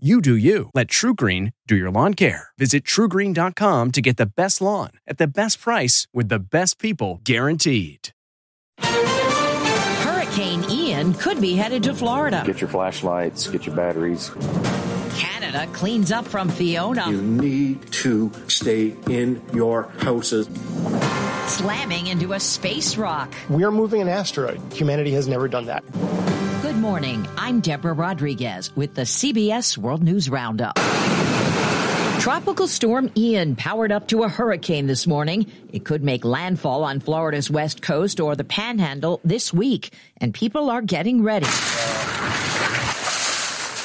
You do you. Let TruGreen do your lawn care. Visit trugreen.com to get the best lawn at the best price with the best people guaranteed. Hurricane Ian could be headed to Florida. Get your flashlights, get your batteries. Canada cleans up from Fiona. You need to stay in your houses. Slamming into a space rock. We are moving an asteroid. Humanity has never done that. Morning. I'm Deborah Rodriguez with the CBS World News Roundup. Tropical storm Ian powered up to a hurricane this morning. It could make landfall on Florida's west coast or the panhandle this week, and people are getting ready.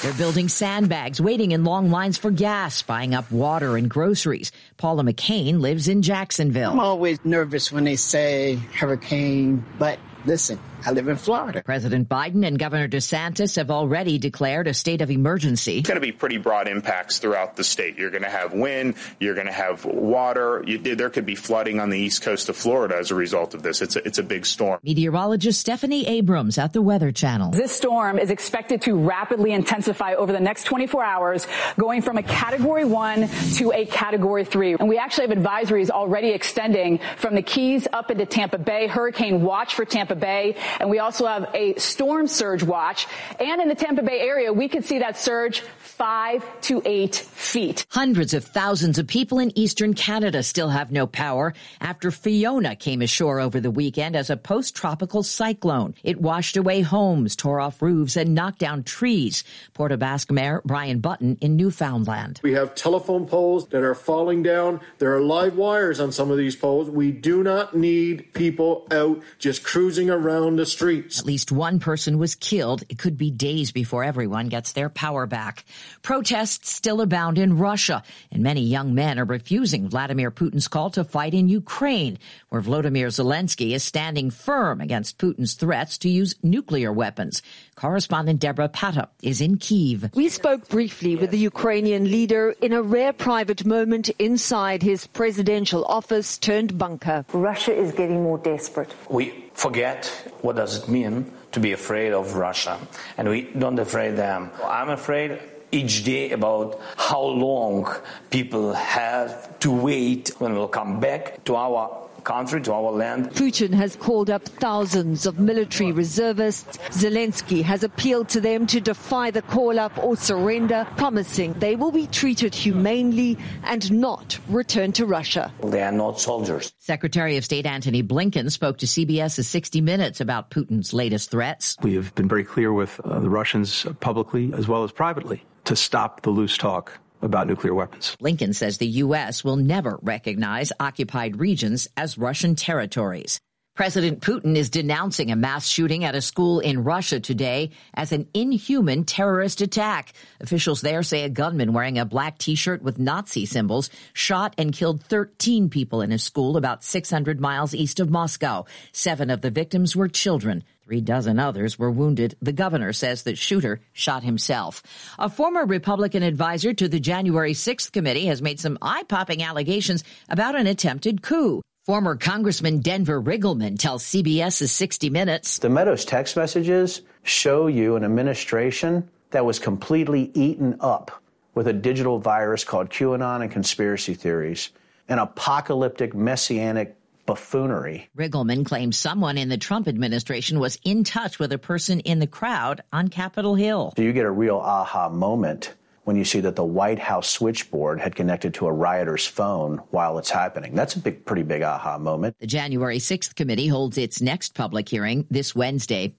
They're building sandbags, waiting in long lines for gas, buying up water and groceries. Paula McCain lives in Jacksonville. I'm always nervous when they say hurricane, but listen, I live in Florida. President Biden and Governor DeSantis have already declared a state of emergency. It's going to be pretty broad impacts throughout the state. You're going to have wind, you're going to have water. You, there could be flooding on the east coast of Florida as a result of this. It's a, it's a big storm. Meteorologist Stephanie Abrams at the Weather Channel. This storm is expected to rapidly intensify over the next 24 hours, going from a category one to a category three. And we actually have advisories already extending from the Keys up into Tampa Bay, hurricane watch for Tampa Bay. And we also have a storm surge watch. And in the Tampa Bay area, we could see that surge five to eight feet. Hundreds of thousands of people in eastern Canada still have no power after Fiona came ashore over the weekend as a post-tropical cyclone. It washed away homes, tore off roofs, and knocked down trees. Port aux Basques Mayor Brian Button in Newfoundland. We have telephone poles that are falling down. There are live wires on some of these poles. We do not need people out just cruising around the streets. At least one person was killed. It could be days before everyone gets their power back. Protests still abound in Russia, and many young men are refusing Vladimir Putin's call to fight in Ukraine, where Vladimir Zelensky is standing firm against Putin's threats to use nuclear weapons. Correspondent Deborah Patta is in Kiev. We spoke briefly with the Ukrainian leader in a rare private moment inside his presidential office turned bunker. Russia is getting more desperate. We forget what does it mean to be afraid of Russia, and we don't afraid them. I'm afraid each day about how long people have to wait when we'll come back to our country, to our land. Putin has called up thousands of military reservists. Zelensky has appealed to them to defy the call up or surrender, promising they will be treated humanely and not return to Russia. They are not soldiers. Secretary of State Antony Blinken spoke to CBS's 60 Minutes about Putin's latest threats. We have been very clear with uh, the Russians publicly as well as privately to stop the loose talk about nuclear weapons. Blinken says the U.S. will never recognize occupied regions as Russian territories. President Putin is denouncing a mass shooting at a school in Russia today as an inhuman terrorist attack. Officials there say a gunman wearing a black t-shirt with Nazi symbols shot and killed 13 people in a school about 600 miles east of Moscow. Seven of the victims were children. Three dozen others were wounded. The governor says the shooter shot himself. A former Republican advisor to the January 6th committee has made some eye-popping allegations about an attempted coup. Former Congressman Denver Riggleman tells CBS's 60 Minutes. The Meadows text messages show you an administration that was completely eaten up with a digital virus called QAnon and conspiracy theories, an apocalyptic messianic buffoonery. Riggleman claims someone in the Trump administration was in touch with a person in the crowd on Capitol Hill. So you get a real aha moment when you see that the White House switchboard had connected to a rioter's phone while it's happening. That's a big, pretty big aha moment. The January 6th committee holds its next public hearing this Wednesday.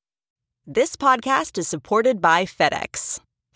This podcast is supported by FedEx.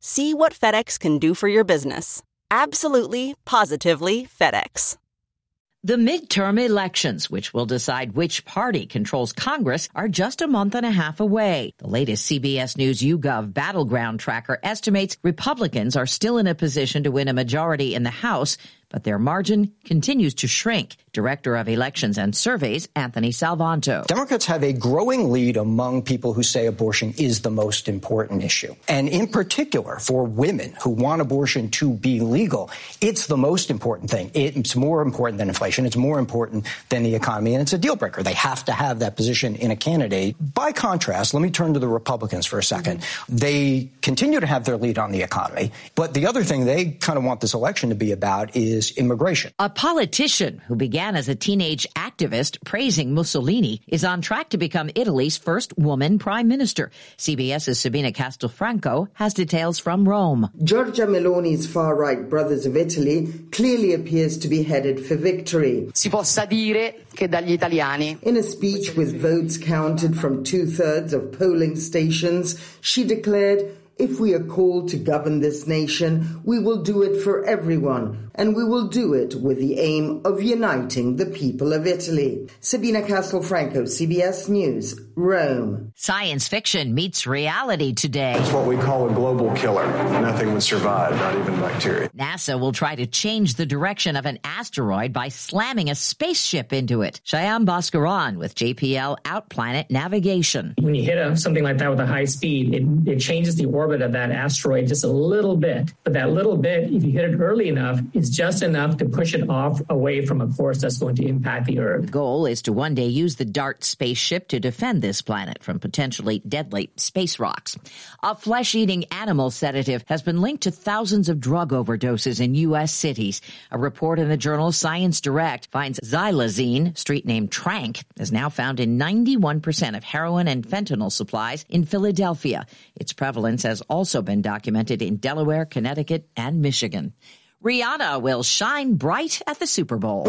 See what FedEx can do for your business. Absolutely, positively FedEx. The midterm elections, which will decide which party controls Congress, are just a month and a half away. The latest CBS News YouGov battleground tracker estimates Republicans are still in a position to win a majority in the House, but their margin continues to shrink. Director of Elections and Surveys, Anthony Salvanto. Democrats have a growing lead among people who say abortion is the most important issue. And in particular, for women who want abortion to be legal, it's the most important thing. It's more important than inflation. It's more important than the economy. And it's a deal breaker. They have to have that position in a candidate. By contrast, let me turn to the Republicans for a 2nd mm-hmm. They continue to have their lead on the economy. But the other thing they kind of want this election to be about is is immigration. A politician who began as a teenage activist praising Mussolini is on track to become Italy's first woman prime minister. CBS's Sabina Castelfranco has details from Rome. Giorgia Meloni's far-right Brothers of Italy clearly appears to be headed for victory. Si possa dire che dagli italiani. In a speech with votes counted from two-thirds of polling stations, she declared if we are called to govern this nation, we will do it for everyone, and we will do it with the aim of uniting the people of Italy. Sabina Castelfranco, CBS News, Rome. Science fiction meets reality today. It's what we call a global killer. Nothing would survive, not even bacteria. NASA will try to change the direction of an asteroid by slamming a spaceship into it. Shyam Bhaskaran with JPL Outer Planet Navigation. When you hit a, something like that with a high speed, it, it changes the orbit of that asteroid just a little bit. But that little bit, if you hit it early enough, is just enough to push it off away from a course that's going to impact the Earth. The goal is to one day use the DART spaceship to defend this planet from potentially deadly space rocks. A flesh eating animal sedative has been linked to thousands of drug overdoses in U.S. cities. A report in the journal Science Direct finds xylazine, street name Tranq, is now found in 91% of heroin and fentanyl supplies in Philadelphia. Its prevalence has also been documented in Delaware, Connecticut, and Michigan. Rihanna will shine bright at the Super Bowl.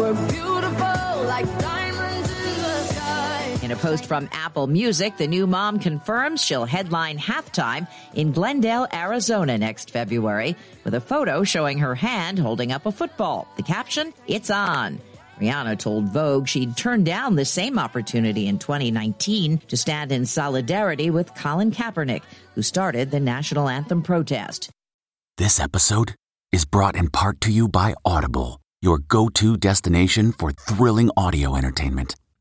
In a post from Apple Music, the new mom confirms she'll headline halftime in Glendale, Arizona next February with a photo showing her hand holding up a football. The caption, It's on. Rihanna told Vogue she'd turned down the same opportunity in 2019 to stand in solidarity with Colin Kaepernick, who started the national anthem protest. This episode is brought in part to you by Audible, your go to destination for thrilling audio entertainment.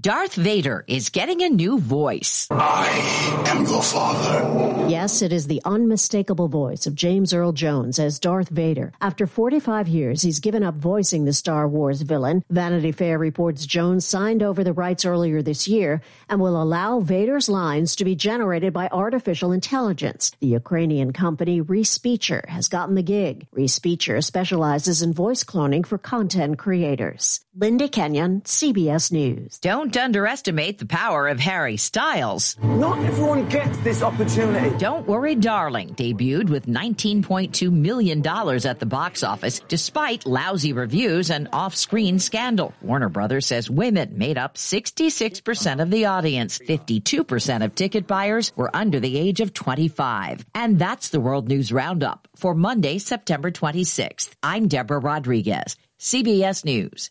Darth Vader is getting a new voice. I am your father. Yes, it is the unmistakable voice of James Earl Jones as Darth Vader. After 45 years, he's given up voicing the Star Wars villain. Vanity Fair reports Jones signed over the rights earlier this year and will allow Vader's lines to be generated by artificial intelligence. The Ukrainian company Respeecher has gotten the gig. Respeecher specializes in voice cloning for content creators. Linda Kenyon, CBS News. Don't underestimate the power of Harry Styles. Not everyone gets gets this opportunity. Don't Worry Darling debuted with $19.2 million at the box office despite lousy reviews and off-screen scandal. Warner Brothers says women made up 66% of the audience. 52% of ticket buyers were under the age of 25. And that's the World News Roundup for Monday, September 26th. I'm Deborah Rodriguez, CBS News.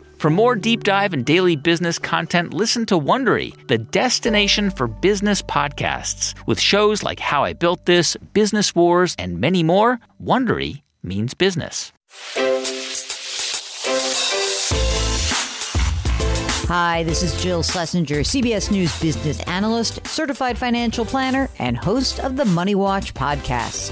For more deep dive and daily business content, listen to Wondery, the destination for business podcasts. With shows like How I Built This, Business Wars, and many more, Wondery means business. Hi, this is Jill Schlesinger, CBS News business analyst, certified financial planner, and host of the Money Watch podcast.